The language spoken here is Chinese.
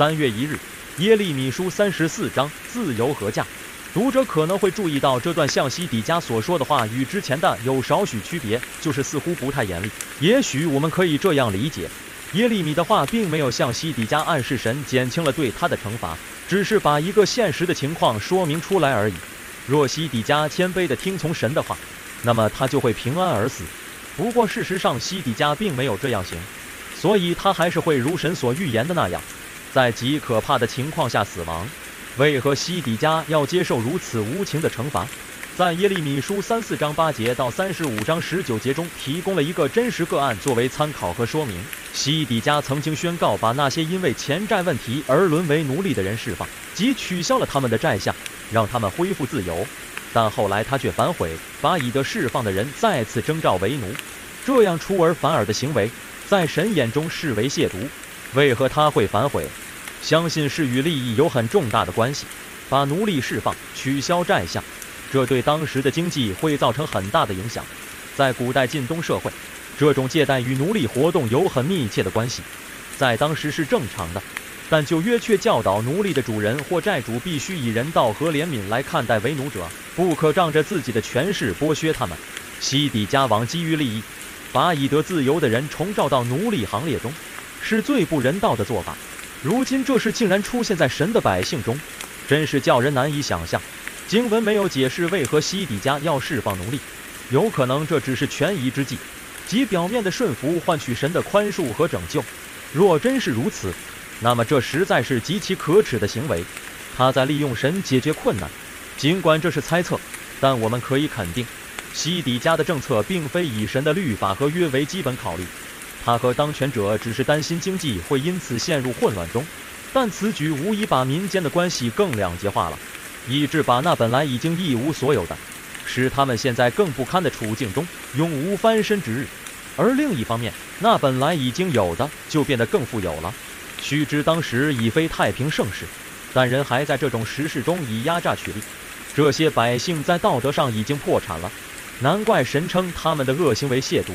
三月一日，耶利米书三十四章，自由和价？读者可能会注意到这段向西底家所说的话与之前的有少许区别，就是似乎不太严厉。也许我们可以这样理解：耶利米的话并没有向西底家暗示神减轻了对他的惩罚，只是把一个现实的情况说明出来而已。若西底家谦卑地听从神的话，那么他就会平安而死。不过事实上，西底家并没有这样行，所以他还是会如神所预言的那样，在极可怕的情况下死亡。为何西底家要接受如此无情的惩罚？在耶利米书三四章八节到三十五章十九节中，提供了一个真实个案作为参考和说明。西底家曾经宣告把那些因为钱债问题而沦为奴隶的人释放，即取消了他们的债项，让他们恢复自由。但后来他却反悔，把已得释放的人再次征召为奴。这样出尔反尔的行为，在神眼中视为亵渎。为何他会反悔？相信是与利益有很重大的关系。把奴隶释放，取消债项，这对当时的经济会造成很大的影响。在古代近东社会，这种借贷与奴隶活动有很密切的关系，在当时是正常的。但旧约却教导奴隶的主人或债主必须以人道和怜悯来看待为奴者，不可仗着自己的权势剥削他们。西底家王基于利益，把已得自由的人重召到奴隶行列中，是最不人道的做法。如今这事竟然出现在神的百姓中，真是叫人难以想象。经文没有解释为何西底家要释放奴隶，有可能这只是权宜之计，即表面的顺服换取神的宽恕和拯救。若真是如此，那么这实在是极其可耻的行为。他在利用神解决困难，尽管这是猜测，但我们可以肯定，西底家的政策并非以神的律法和约为基本考虑。他和当权者只是担心经济会因此陷入混乱中，但此举无疑把民间的关系更两极化了，以致把那本来已经一无所有的，使他们现在更不堪的处境中永无翻身之日；而另一方面，那本来已经有的就变得更富有了。须知当时已非太平盛世，但人还在这种时势中以压榨取利，这些百姓在道德上已经破产了，难怪神称他们的恶行为亵渎。